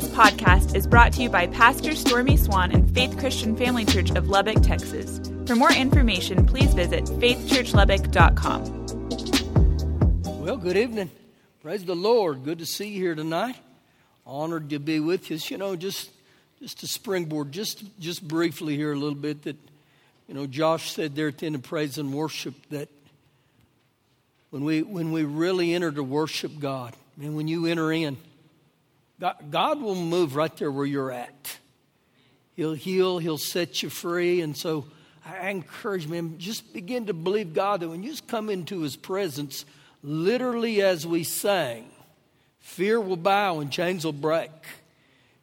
This podcast is brought to you by Pastor Stormy Swan and Faith Christian Family Church of Lubbock, Texas. For more information, please visit faithchurchlubbock.com. Well, good evening. Praise the Lord. Good to see you here tonight. Honored to be with you. You know, just just to springboard, just just briefly here a little bit that you know, Josh said there at the end of praise and worship that when we when we really enter to worship God, and when you enter in, God, will move right there where you're at. He'll heal, He'll set you free. And so I encourage man, just begin to believe God that when you just come into His presence, literally as we sang, fear will bow and chains will break.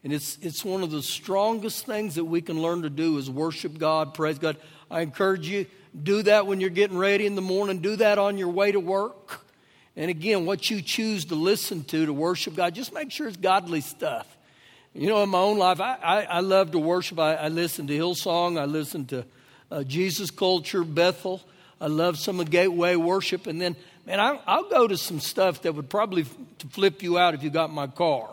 And it's, it's one of the strongest things that we can learn to do is worship God, praise God. I encourage you, do that when you're getting ready in the morning, do that on your way to work. And again, what you choose to listen to to worship God, just make sure it's godly stuff. You know, in my own life, I, I, I love to worship. I, I, listen to Hillsong, I listen to uh, Jesus Culture, Bethel. I love some of Gateway worship. And then, man, I, I'll go to some stuff that would probably to flip you out if you got my car.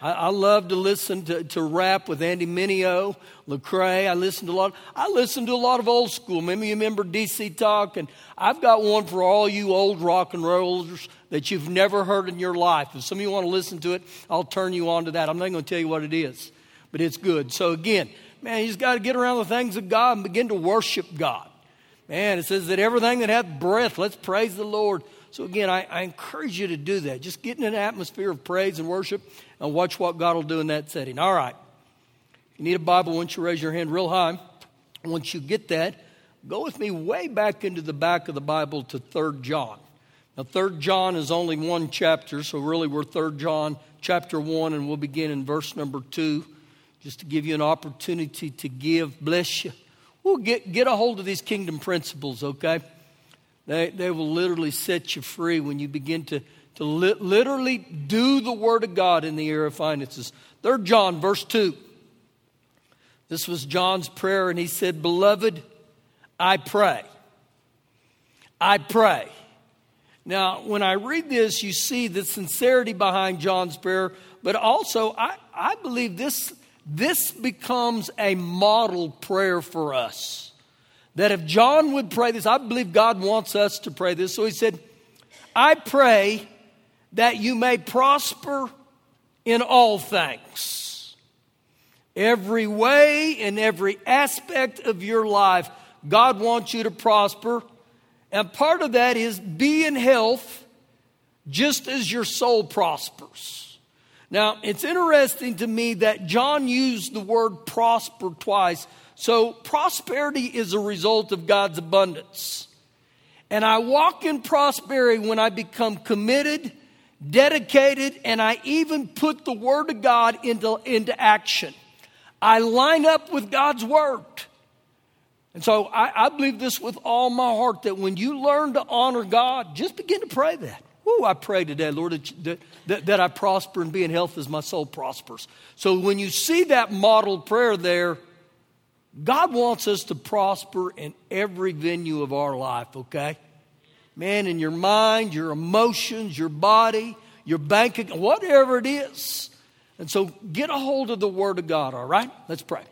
I, I love to listen to, to rap with Andy Mineo, Lecrae. I listen to a lot. I listen to a lot of old school. Maybe you remember DC Talk, and I've got one for all you old rock and rollers that you've never heard in your life. If some of you want to listen to it, I'll turn you on to that. I'm not going to tell you what it is, but it's good. So again, man, you just got to get around the things of God and begin to worship God. Man, it says that everything that hath breath, let's praise the Lord. So again, I, I encourage you to do that. Just get in an atmosphere of praise and worship and watch what God will do in that setting. All right. If you need a Bible, once you raise your hand real high, once you get that, go with me way back into the back of the Bible to 3 John. Now, 3 John is only one chapter, so really we're 3 John chapter 1, and we'll begin in verse number 2, just to give you an opportunity to give. Bless you. We'll get, get a hold of these kingdom principles, okay? They, they will literally set you free when you begin to to li- literally do the Word of God in the area of finances. Third John, verse 2. This was John's prayer, and he said, Beloved, I pray. I pray. Now, when I read this, you see the sincerity behind John's prayer, but also I, I believe this, this becomes a model prayer for us. That if John would pray this, I believe God wants us to pray this. So he said, I pray that you may prosper in all things. Every way, in every aspect of your life, God wants you to prosper. And part of that is be in health just as your soul prospers. Now, it's interesting to me that John used the word prosper twice. So, prosperity is a result of God's abundance. And I walk in prosperity when I become committed dedicated, and I even put the Word of God into, into action. I line up with God's Word. And so I, I, believe this with all my heart that when you learn to honor God, just begin to pray that. Woo, I pray today, Lord, that, that, that I prosper and be in health as my soul prospers. So when you see that modeled prayer there, God wants us to prosper in every venue of our life, okay? Man, in your mind, your emotions, your body, your bank account, whatever it is. And so get a hold of the Word of God, all right? Let's pray.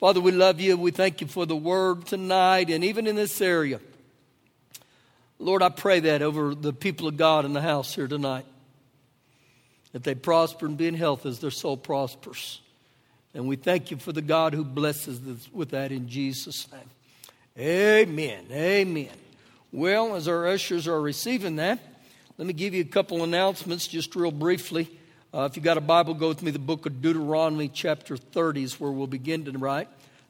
Father, we love you. We thank you for the Word tonight and even in this area. Lord, I pray that over the people of God in the house here tonight. That they prosper and be in health as their soul prospers. And we thank you for the God who blesses us with that in Jesus' name. Amen. Amen. Well, as our ushers are receiving that, let me give you a couple announcements just real briefly. Uh, if you got a Bible, go with me the book of Deuteronomy, chapter 30 is where we'll begin to write.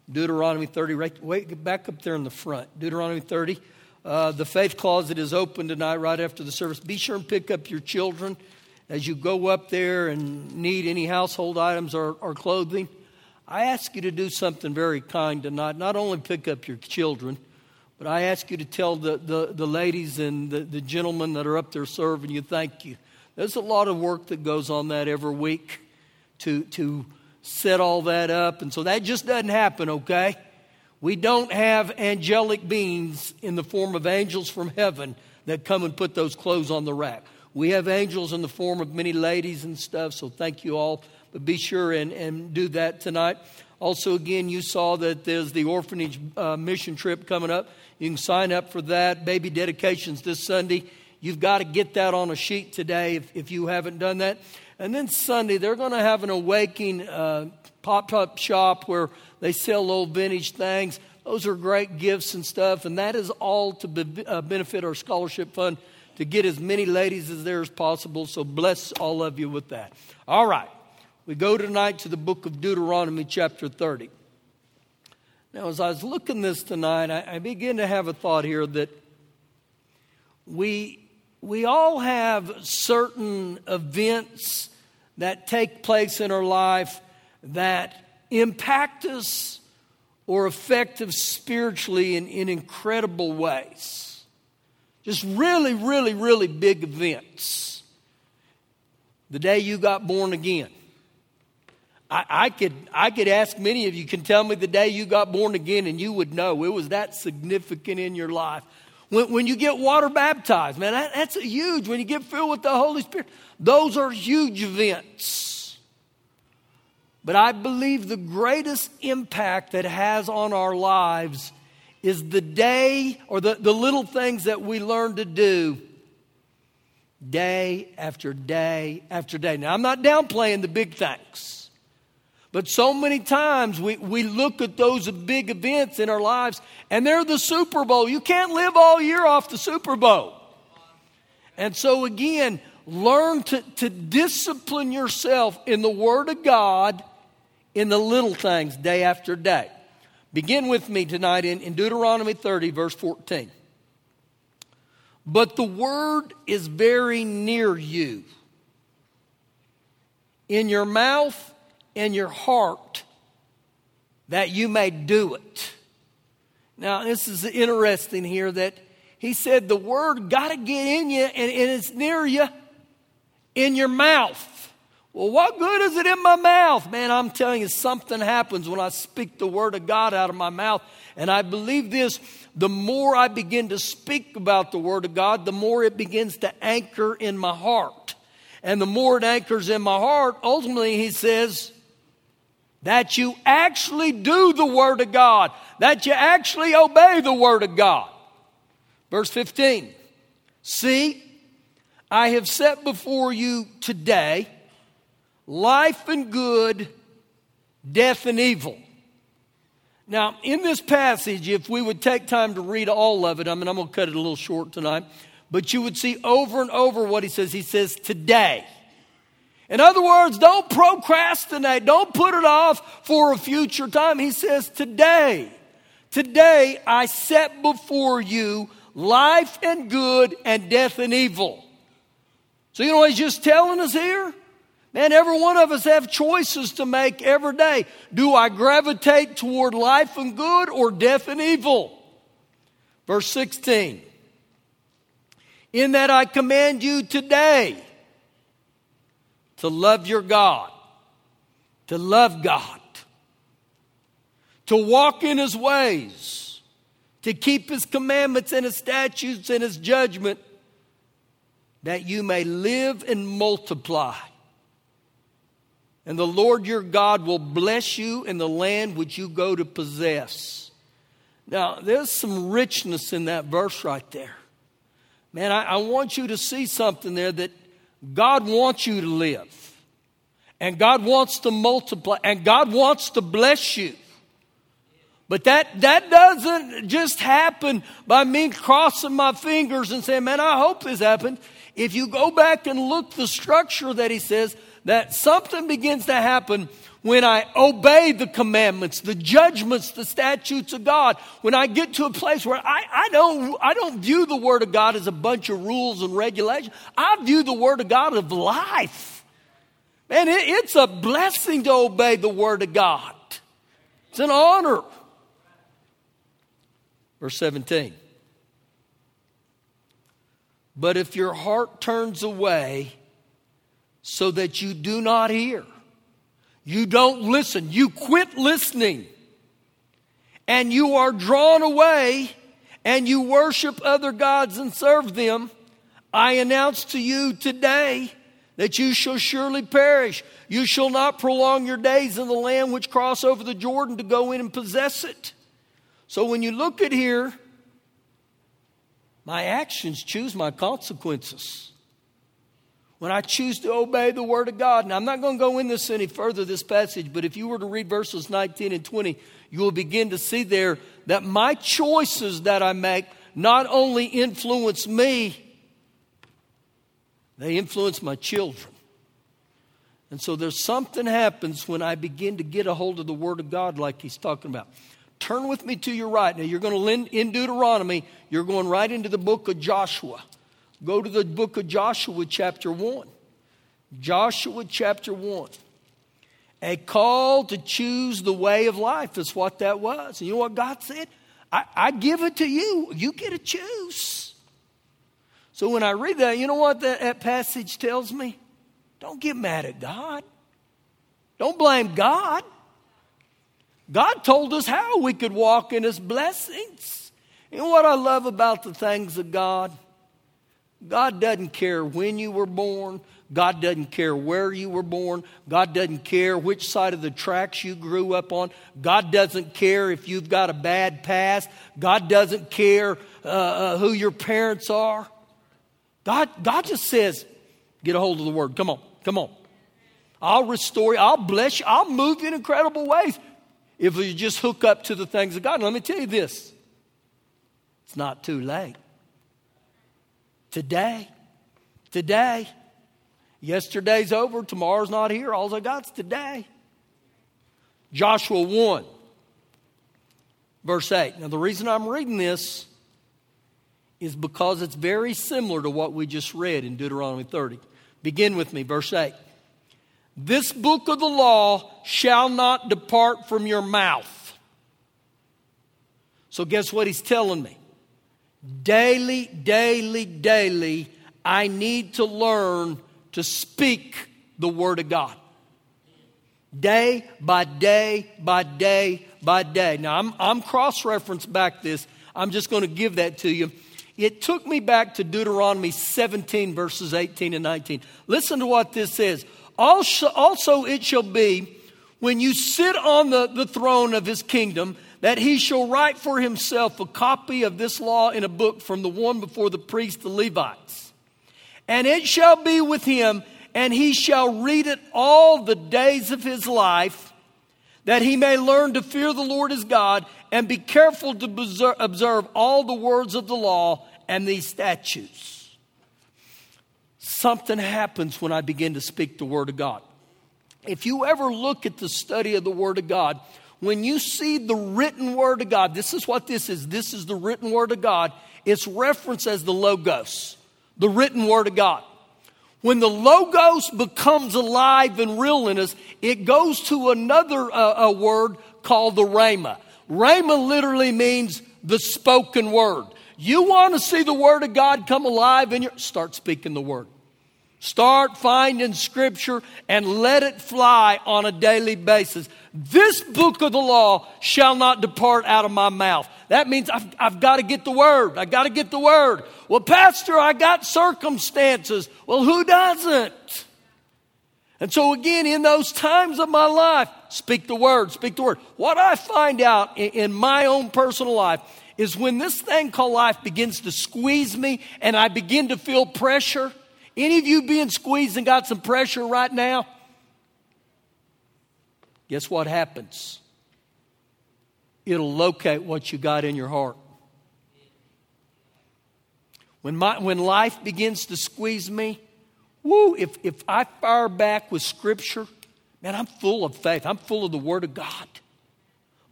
Deuteronomy 30, right, wait, get back up there in the front. Deuteronomy 30. Uh, the faith closet is open tonight right after the service. Be sure and pick up your children as you go up there and need any household items or, or clothing. I ask you to do something very kind tonight. Not only pick up your children, but I ask you to tell the, the, the ladies and the, the gentlemen that are up there serving you, thank you. There's a lot of work that goes on that every week to, to set all that up. And so that just doesn't happen, okay? We don't have angelic beings in the form of angels from heaven that come and put those clothes on the rack. We have angels in the form of many ladies and stuff, so thank you all. but be sure and, and do that tonight. Also, again, you saw that there's the orphanage uh, mission trip coming up. You can sign up for that. Baby dedications this Sunday. You've got to get that on a sheet today if, if you haven't done that. And then Sunday, they're going to have an awakening uh, pop up shop where they sell old vintage things. Those are great gifts and stuff, and that is all to be, uh, benefit our scholarship fund to get as many ladies as there as possible. So bless all of you with that. All right, we go tonight to the book of Deuteronomy, chapter 30. Now, as I was looking this tonight, I, I begin to have a thought here that we we all have certain events that take place in our life that impact us or affect us spiritually in, in incredible ways. Just really, really, really big events. The day you got born again. I, I, could, I could ask many of you, can tell me the day you got born again, and you would know it was that significant in your life. When, when you get water baptized, man, that, that's huge. When you get filled with the Holy Spirit, those are huge events. But I believe the greatest impact that has on our lives is the day or the, the little things that we learn to do day after day after day. Now, I'm not downplaying the big things. But so many times we, we look at those big events in our lives and they're the Super Bowl. You can't live all year off the Super Bowl. And so, again, learn to, to discipline yourself in the Word of God in the little things day after day. Begin with me tonight in, in Deuteronomy 30, verse 14. But the Word is very near you, in your mouth in your heart that you may do it. Now, this is interesting here that he said the word got to get in you and, and it's near you in your mouth. Well, what good is it in my mouth? Man, I'm telling you, something happens when I speak the word of God out of my mouth. And I believe this the more I begin to speak about the word of God, the more it begins to anchor in my heart. And the more it anchors in my heart, ultimately, he says, that you actually do the Word of God, that you actually obey the Word of God. Verse 15 See, I have set before you today life and good, death and evil. Now, in this passage, if we would take time to read all of it, I mean, I'm going to cut it a little short tonight, but you would see over and over what he says. He says, today. In other words, don't procrastinate. Don't put it off for a future time. He says, Today, today I set before you life and good and death and evil. So, you know what he's just telling us here? Man, every one of us have choices to make every day. Do I gravitate toward life and good or death and evil? Verse 16. In that I command you today to love your God, to love God, to walk in His ways, to keep His commandments and His statutes and His judgment, that you may live and multiply. And the Lord your God will bless you in the land which you go to possess. Now, there's some richness in that verse right there. Man, I, I want you to see something there that God wants you to live. And God wants to multiply. And God wants to bless you. But that, that doesn't just happen by me crossing my fingers and saying, man, I hope this happens. If you go back and look the structure that he says, that something begins to happen when I obey the commandments, the judgments, the statutes of God, when I get to a place where I, I, don't, I don't view the Word of God as a bunch of rules and regulations, I view the Word of God of life. And it, it's a blessing to obey the Word of God, it's an honor. Verse 17. But if your heart turns away so that you do not hear, you don't listen. You quit listening. And you are drawn away and you worship other gods and serve them. I announce to you today that you shall surely perish. You shall not prolong your days in the land which cross over the Jordan to go in and possess it. So when you look at here, my actions choose my consequences. When I choose to obey the Word of God, and I'm not going to go in this any further, this passage, but if you were to read verses 19 and 20, you will begin to see there that my choices that I make not only influence me, they influence my children. And so there's something happens when I begin to get a hold of the Word of God, like he's talking about. Turn with me to your right. Now, you're going to in Deuteronomy, you're going right into the book of Joshua. Go to the book of Joshua, chapter 1. Joshua, chapter 1. A call to choose the way of life is what that was. And you know what God said? I, I give it to you. You get to choose. So when I read that, you know what that, that passage tells me? Don't get mad at God. Don't blame God. God told us how we could walk in His blessings. And what I love about the things of God? God doesn't care when you were born. God doesn't care where you were born. God doesn't care which side of the tracks you grew up on. God doesn't care if you've got a bad past. God doesn't care uh, uh, who your parents are. God, God just says, get a hold of the word. Come on, come on. I'll restore you. I'll bless you. I'll move you in incredible ways if you just hook up to the things of God. Let me tell you this it's not too late. Today, today, yesterday's over, tomorrow's not here. All I got's today. Joshua 1, verse 8. Now, the reason I'm reading this is because it's very similar to what we just read in Deuteronomy 30. Begin with me, verse 8. This book of the law shall not depart from your mouth. So, guess what he's telling me? Daily, daily, daily, I need to learn to speak the Word of God. Day by day by day by day. Now, I'm, I'm cross reference back this. I'm just going to give that to you. It took me back to Deuteronomy 17, verses 18 and 19. Listen to what this says. Also, also it shall be when you sit on the, the throne of his kingdom that he shall write for himself a copy of this law in a book from the one before the priests, the Levites. And it shall be with him, and he shall read it all the days of his life, that he may learn to fear the Lord his God and be careful to observe all the words of the law and these statutes something happens when I begin to speak the Word of God. If you ever look at the study of the Word of God, when you see the written Word of God, this is what this is. This is the written Word of God. It's referenced as the Logos, the written Word of God. When the Logos becomes alive and real in us, it goes to another uh, a word called the Rhema. Rhema literally means the spoken word. You want to see the Word of God come alive in your start speaking the Word. Start finding Scripture and let it fly on a daily basis. This book of the law shall not depart out of my mouth. That means I've, I've got to get the Word. I've got to get the Word. Well, Pastor, I got circumstances. Well, who doesn't? And so, again, in those times of my life, speak the Word, speak the Word. What I find out in, in my own personal life is when this thing called life begins to squeeze me and I begin to feel pressure. Any of you being squeezed and got some pressure right now? Guess what happens? It'll locate what you got in your heart. When, my, when life begins to squeeze me, woo, if, if I fire back with Scripture, man, I'm full of faith. I'm full of the Word of God.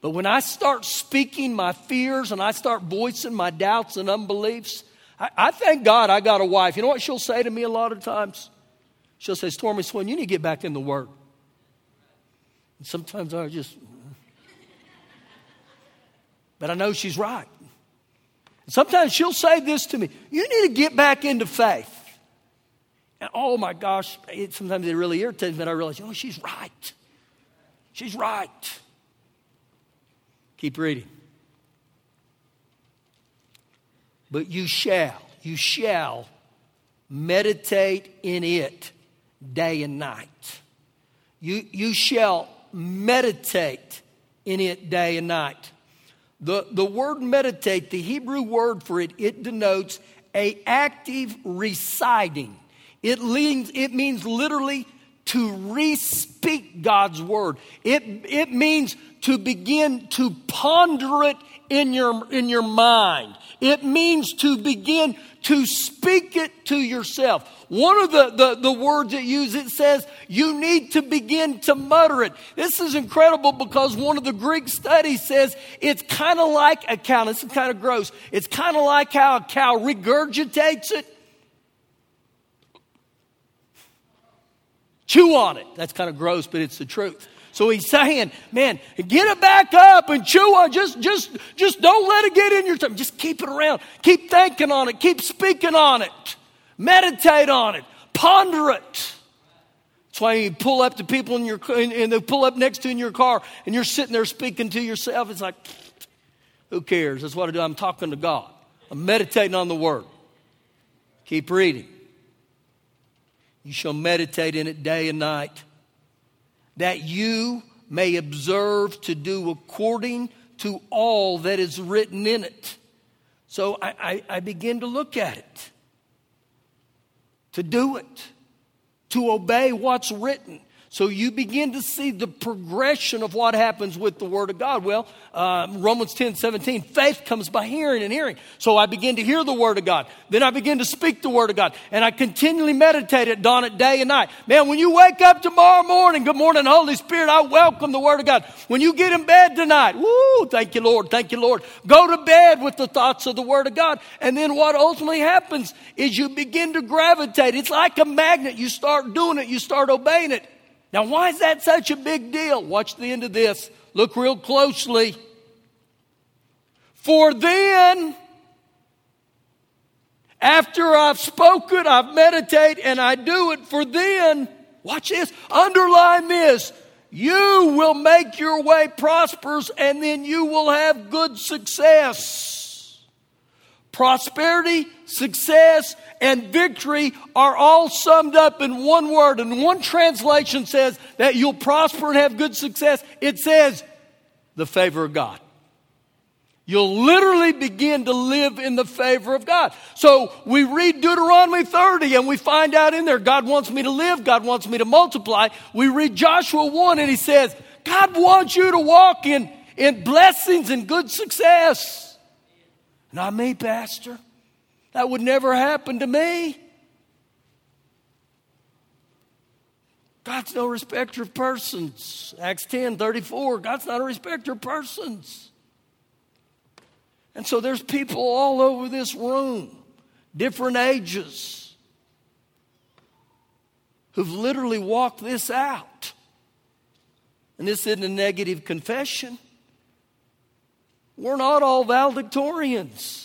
But when I start speaking my fears and I start voicing my doubts and unbeliefs, I, I thank God I got a wife. You know what she'll say to me a lot of times? She'll say, Stormy Swan, you need to get back in the Word. And sometimes I just, but I know she's right. sometimes she'll say this to me You need to get back into faith. And oh my gosh, it, sometimes it really irritates me, but I realize, oh, she's right. She's right. Keep reading. But you shall, you shall meditate in it day and night. You, you shall meditate in it day and night. The, the word meditate, the Hebrew word for it, it denotes a active reciting. It means, it means literally to re-speak God's word. It, it means to begin to ponder it in your, in your mind. It means to begin to speak it to yourself. One of the, the, the words it uses, it says, you need to begin to mutter it. This is incredible because one of the Greek studies says it's kind of like a cow. This is kind of gross. It's kind of like how a cow regurgitates it. Chew on it. That's kind of gross, but it's the truth. So he's saying, man, get it back up and chew on. Just, just, just don't let it get in your tongue. Just keep it around. Keep thinking on it. Keep speaking on it. Meditate on it. Ponder it. That's why you pull up to people in your and they pull up next to you in your car and you're sitting there speaking to yourself. It's like, who cares? That's what I do. I'm talking to God. I'm meditating on the word. Keep reading. You shall meditate in it day and night, that you may observe to do according to all that is written in it. So I, I, I begin to look at it to do it, to obey what's written. So you begin to see the progression of what happens with the Word of God. Well, uh, Romans 10 17, faith comes by hearing and hearing. So I begin to hear the Word of God. Then I begin to speak the Word of God. And I continually meditate it, dawn it day and night. Man, when you wake up tomorrow morning, good morning, Holy Spirit, I welcome the Word of God. When you get in bed tonight, woo, thank you, Lord, thank you, Lord. Go to bed with the thoughts of the Word of God. And then what ultimately happens is you begin to gravitate. It's like a magnet. You start doing it, you start obeying it. Now, why is that such a big deal? Watch the end of this. Look real closely. For then, after I've spoken, I've meditated, and I do it, for then, watch this, underline this, you will make your way prosperous, and then you will have good success. Prosperity, success, and victory are all summed up in one word. And one translation says that you'll prosper and have good success. It says the favor of God. You'll literally begin to live in the favor of God. So we read Deuteronomy 30 and we find out in there God wants me to live, God wants me to multiply. We read Joshua 1 and he says, God wants you to walk in, in blessings and good success. Not me, Pastor. That would never happen to me. God's no respecter of persons. Acts 10 34, God's not a respecter of persons. And so there's people all over this room, different ages, who've literally walked this out. And this isn't a negative confession. We're not all valedictorians.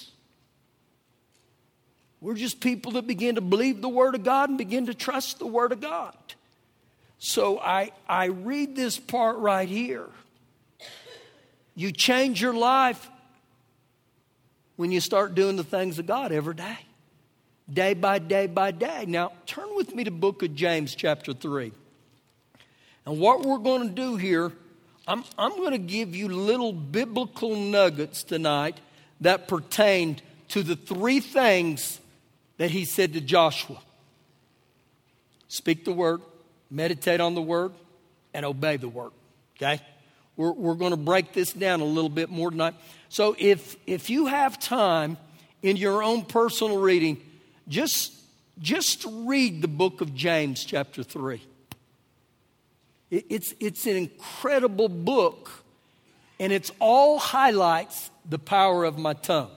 We're just people that begin to believe the Word of God and begin to trust the Word of God. So I, I read this part right here. You change your life when you start doing the things of God every day, day by day by day. Now, turn with me to book of James, chapter 3. And what we're going to do here, I'm, I'm going to give you little biblical nuggets tonight that pertain to the three things that he said to Joshua speak the word, meditate on the word, and obey the word. Okay? We're, we're going to break this down a little bit more tonight. So if, if you have time in your own personal reading, just, just read the book of James, chapter 3. It, it's, it's an incredible book, and it's all highlights the power of my tongue.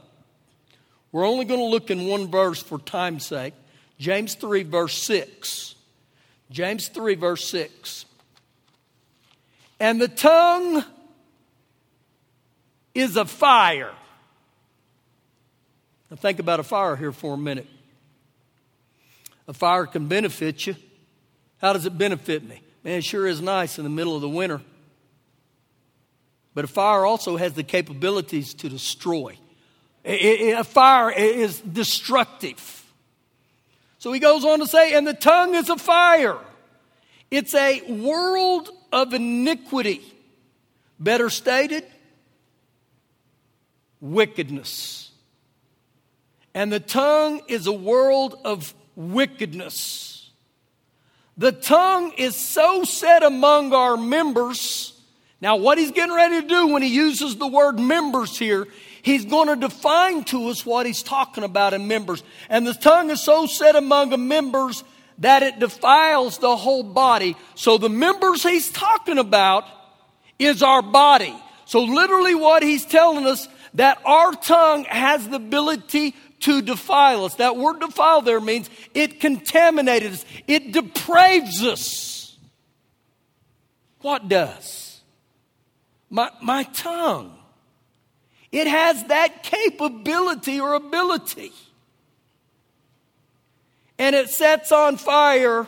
We're only going to look in one verse for time's sake James 3, verse 6. James 3, verse 6. And the tongue is a fire. Now, think about a fire here for a minute. A fire can benefit you. How does it benefit me? Man, it sure is nice in the middle of the winter. But a fire also has the capabilities to destroy a fire is destructive. So he goes on to say, and the tongue is a fire. It's a world of iniquity. Better stated, wickedness. And the tongue is a world of wickedness. The tongue is so set among our members. Now, what he's getting ready to do when he uses the word members here, he's going to define to us what he's talking about in members. And the tongue is so set among the members that it defiles the whole body. So the members he's talking about is our body. So literally what he's telling us that our tongue has the ability to defile us. That word defile there means it contaminated us. It depraves us. What does? My, my tongue. It has that capability or ability. And it sets on fire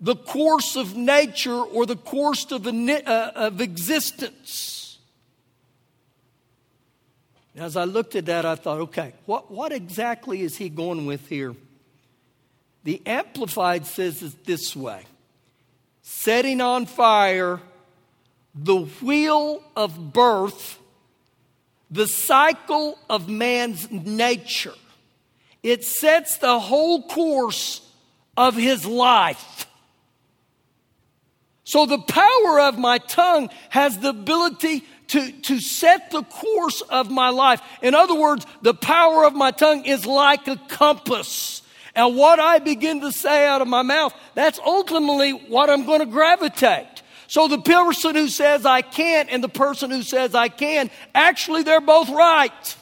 the course of nature or the course of, uh, of existence. As I looked at that, I thought, okay, what, what exactly is he going with here? The Amplified says it this way setting on fire the wheel of birth, the cycle of man's nature. It sets the whole course of his life. So the power of my tongue has the ability to, to set the course of my life. In other words, the power of my tongue is like a compass. And what I begin to say out of my mouth, that's ultimately what I'm going to gravitate. So the person who says I can't and the person who says I can, actually they're both right.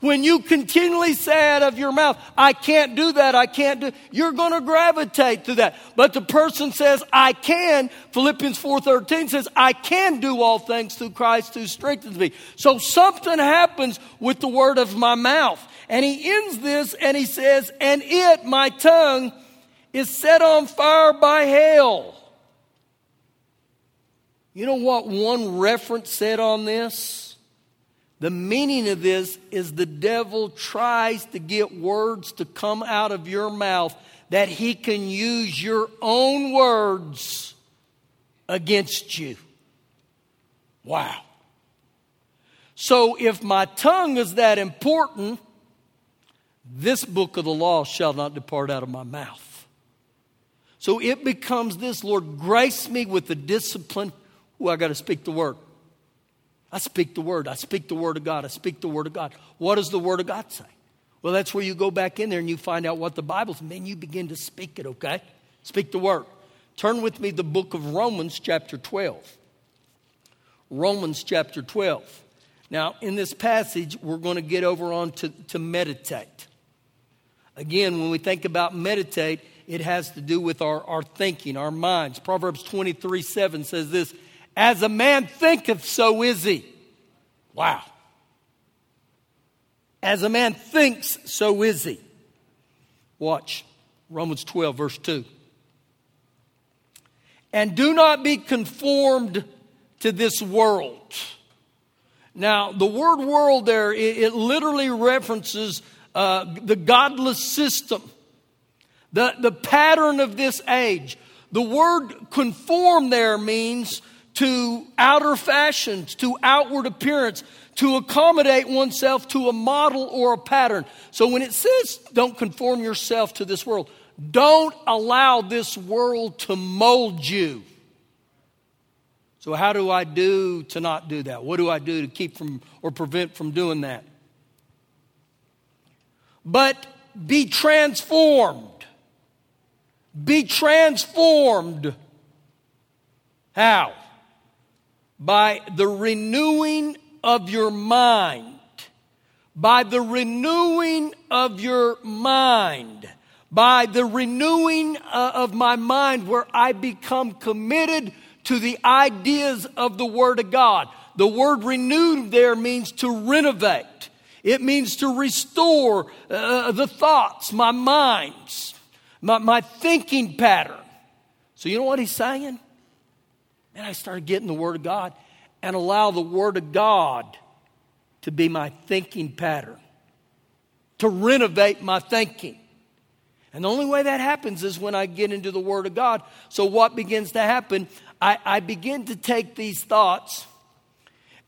When you continually say out of your mouth, I can't do that, I can't do, you're going to gravitate to that. But the person says, I can, Philippians 4.13 says, I can do all things through Christ who strengthens me. So something happens with the word of my mouth. And he ends this and he says, and it, my tongue, is set on fire by hell. You know what one reference said on this? The meaning of this is the devil tries to get words to come out of your mouth that he can use your own words against you. Wow. So if my tongue is that important, this book of the law shall not depart out of my mouth. So it becomes this Lord, grace me with the discipline. Oh, I got to speak the word. I speak the word. I speak the word of God. I speak the word of God. What does the word of God say? Well, that's where you go back in there and you find out what the Bible's, and then you begin to speak it, okay? Speak the word. Turn with me the book of Romans, chapter 12. Romans, chapter 12. Now, in this passage, we're going to get over on to, to meditate. Again, when we think about meditate, it has to do with our, our thinking, our minds. Proverbs 23 7 says this as a man thinketh, so is he. Wow. As a man thinks, so is he. Watch Romans 12, verse 2. And do not be conformed to this world. Now, the word world there, it, it literally references uh, the godless system, the, the pattern of this age. The word conform there means to outer fashions, to outward appearance, to accommodate oneself to a model or a pattern. So when it says don't conform yourself to this world, don't allow this world to mold you. So how do I do to not do that? What do I do to keep from or prevent from doing that? But be transformed. Be transformed. How? By the renewing of your mind. By the renewing of your mind. By the renewing uh, of my mind, where I become committed to the ideas of the Word of God. The word renewed there means to renovate. It means to restore uh, the thoughts, my minds, my, my thinking pattern. So, you know what he's saying? And I started getting the Word of God and allow the Word of God to be my thinking pattern, to renovate my thinking. And the only way that happens is when I get into the Word of God. So, what begins to happen? I, I begin to take these thoughts,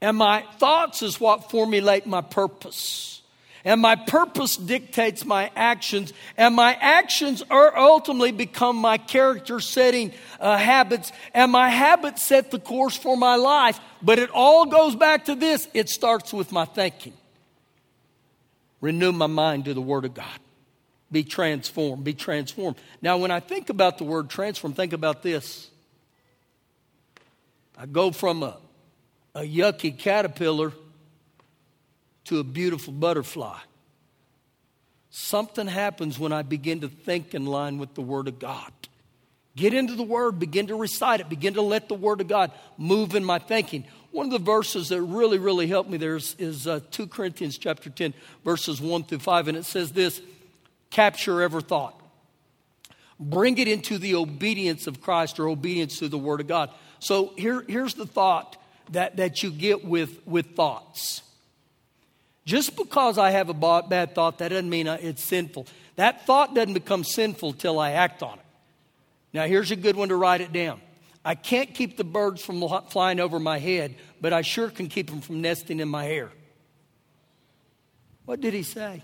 and my thoughts is what formulate my purpose. And my purpose dictates my actions, and my actions are ultimately become my character setting uh, habits, and my habits set the course for my life. But it all goes back to this it starts with my thinking. Renew my mind to the Word of God. Be transformed, be transformed. Now, when I think about the word transform, think about this. I go from a, a yucky caterpillar to a beautiful butterfly. Something happens when I begin to think in line with the Word of God. Get into the Word, begin to recite it, begin to let the Word of God move in my thinking. One of the verses that really, really helped me there is, is uh, 2 Corinthians chapter 10, verses 1 through 5, and it says this capture every thought. Bring it into the obedience of Christ or obedience to the Word of God. So here, here's the thought that, that you get with, with thoughts. Just because I have a bad thought, that doesn't mean uh, it's sinful. That thought doesn't become sinful till I act on it. Now, here's a good one to write it down. I can't keep the birds from flying over my head, but I sure can keep them from nesting in my hair. What did he say?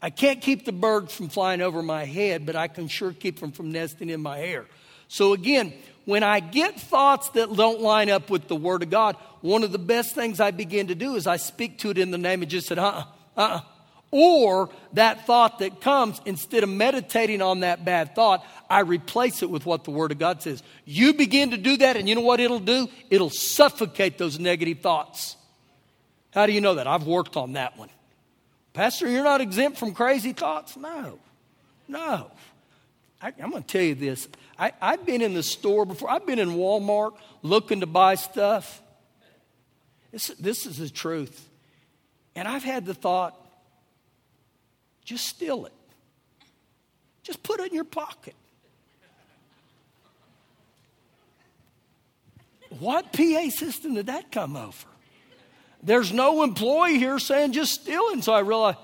I can't keep the birds from flying over my head, but I can sure keep them from nesting in my hair. So, again, when I get thoughts that don't line up with the Word of God, one of the best things I begin to do is I speak to it in the name of just said, uh uh-uh, uh, Or that thought that comes, instead of meditating on that bad thought, I replace it with what the Word of God says. You begin to do that, and you know what it'll do? It'll suffocate those negative thoughts. How do you know that? I've worked on that one. Pastor, you're not exempt from crazy thoughts? No, no. I, am going to tell you this. I, I've been in the store before, I've been in Walmart looking to buy stuff. This, this is the truth. And I've had the thought just steal it, just put it in your pocket. What PA system did that come over? There's no employee here saying just steal it. And so I realized,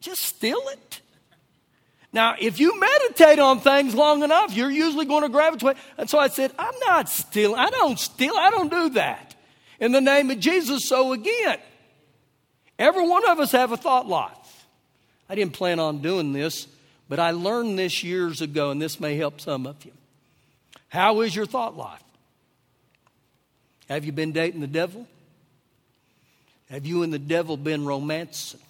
just steal it. Now, if you meditate on things long enough, you're usually going to gravitate. And so I said, I'm not stealing. I don't steal. I don't do that. In the name of Jesus, so again, every one of us have a thought life. I didn't plan on doing this, but I learned this years ago, and this may help some of you. How is your thought life? Have you been dating the devil? Have you and the devil been romancing?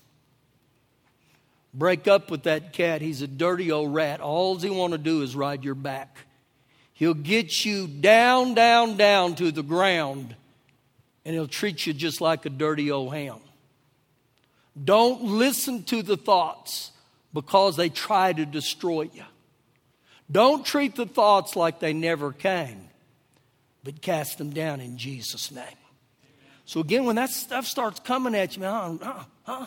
Break up with that cat. He's a dirty old rat. All he want to do is ride your back. He'll get you down, down, down to the ground, and he'll treat you just like a dirty old ham. Don't listen to the thoughts because they try to destroy you. Don't treat the thoughts like they never came, but cast them down in Jesus' name. So, again, when that stuff starts coming at you, man, uh, uh,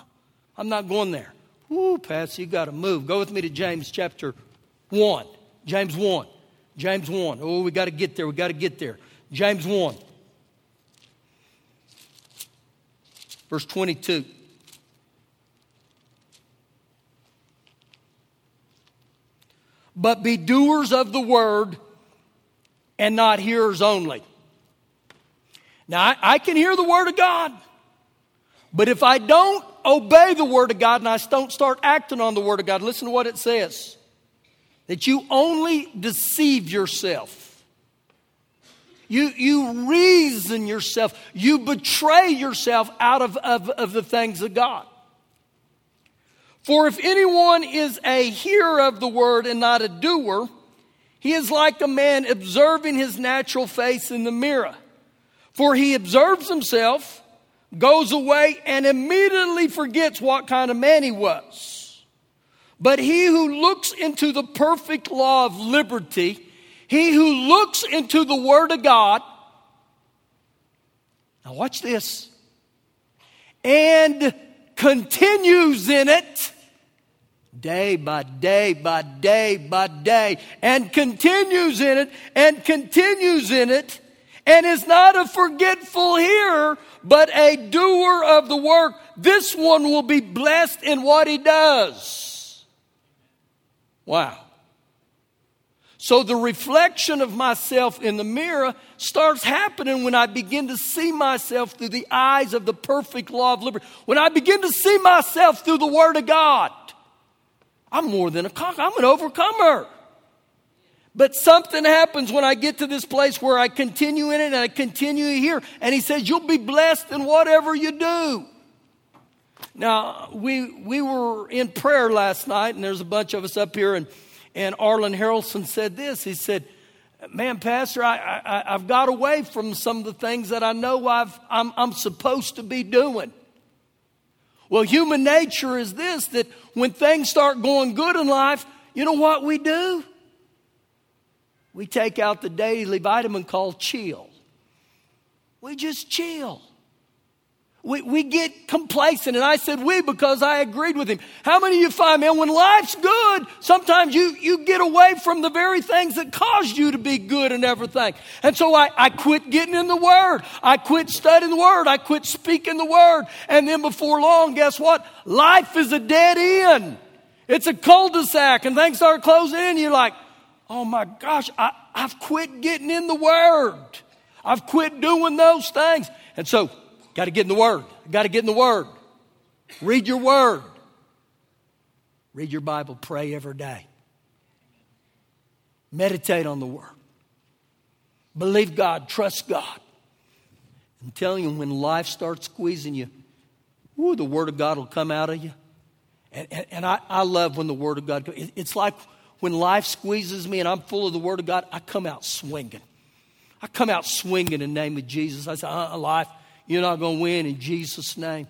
I'm not going there. Ooh, Pastor, you got to move. Go with me to James chapter 1. James 1. James 1. Oh, we got to get there. We got to get there. James 1. Verse 22. But be doers of the word and not hearers only. Now, I, I can hear the word of God, but if I don't obey the Word of God and I don't start acting on the Word of God, listen to what it says that you only deceive yourself. You, you reason yourself, you betray yourself out of, of, of the things of God. For if anyone is a hearer of the word and not a doer, he is like a man observing his natural face in the mirror. For he observes himself goes away and immediately forgets what kind of man he was. But he who looks into the perfect law of liberty, he who looks into the Word of God, now watch this, and continues in it day by day by day by day, and continues in it and continues in it, and is not a forgetful hearer, but a doer of the work, this one will be blessed in what he does. Wow. So the reflection of myself in the mirror starts happening when I begin to see myself through the eyes of the perfect law of liberty. When I begin to see myself through the Word of God. I'm more than a conqueror, I'm an overcomer. But something happens when I get to this place where I continue in it and I continue here. And he says, You'll be blessed in whatever you do. Now, we, we were in prayer last night, and there's a bunch of us up here, and and Arlen Harrelson said this. He said, Man, Pastor, I, I, have got away from some of the things that I know I've, I'm, I'm supposed to be doing. Well, human nature is this that when things start going good in life, you know what we do? We take out the daily vitamin called chill. We just chill. We, we get complacent. And I said we because I agreed with him. How many of you find, man, when life's good, sometimes you, you get away from the very things that caused you to be good and everything. And so I, I quit getting in the Word. I quit studying the Word. I quit speaking the Word. And then before long, guess what? Life is a dead end. It's a cul-de-sac and things start closing in. You're like, oh my gosh, I, I've quit getting in the Word. I've quit doing those things. And so Got to get in the Word. Got to get in the Word. Read your Word. Read your Bible. Pray every day. Meditate on the Word. Believe God. Trust God. I'm telling you, when life starts squeezing you, woo, the Word of God will come out of you. And, and, and I, I love when the Word of God, comes. it's like when life squeezes me and I'm full of the Word of God, I come out swinging. I come out swinging in the name of Jesus. I say, uh, life, you're not going to win in Jesus' name.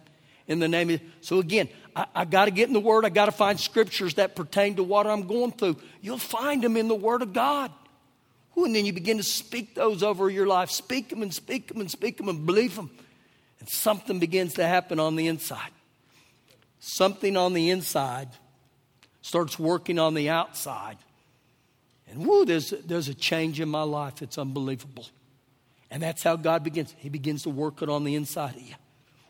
In the name of, so again, I, I got to get in the Word. I got to find scriptures that pertain to what I'm going through. You'll find them in the Word of God. Ooh, and then you begin to speak those over your life. Speak them and speak them and speak them and believe them. And something begins to happen on the inside. Something on the inside starts working on the outside. And woo, there's, there's a change in my life. It's unbelievable. And that's how God begins. He begins to work it on the inside of you.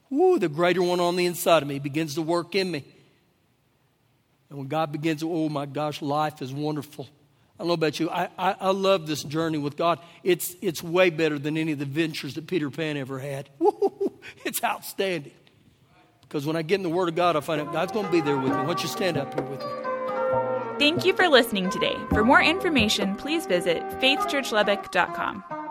Woo, the greater one on the inside of me begins to work in me. And when God begins, oh my gosh, life is wonderful. I don't know about you. I, I, I, love this journey with God. It's, it's way better than any of the ventures that Peter Pan ever had. Woo, it's outstanding. Because when I get in the Word of God, I find out God's going to be there with me. Why don't you stand up here with me? Thank you for listening today. For more information, please visit faithchurchlubbock.com.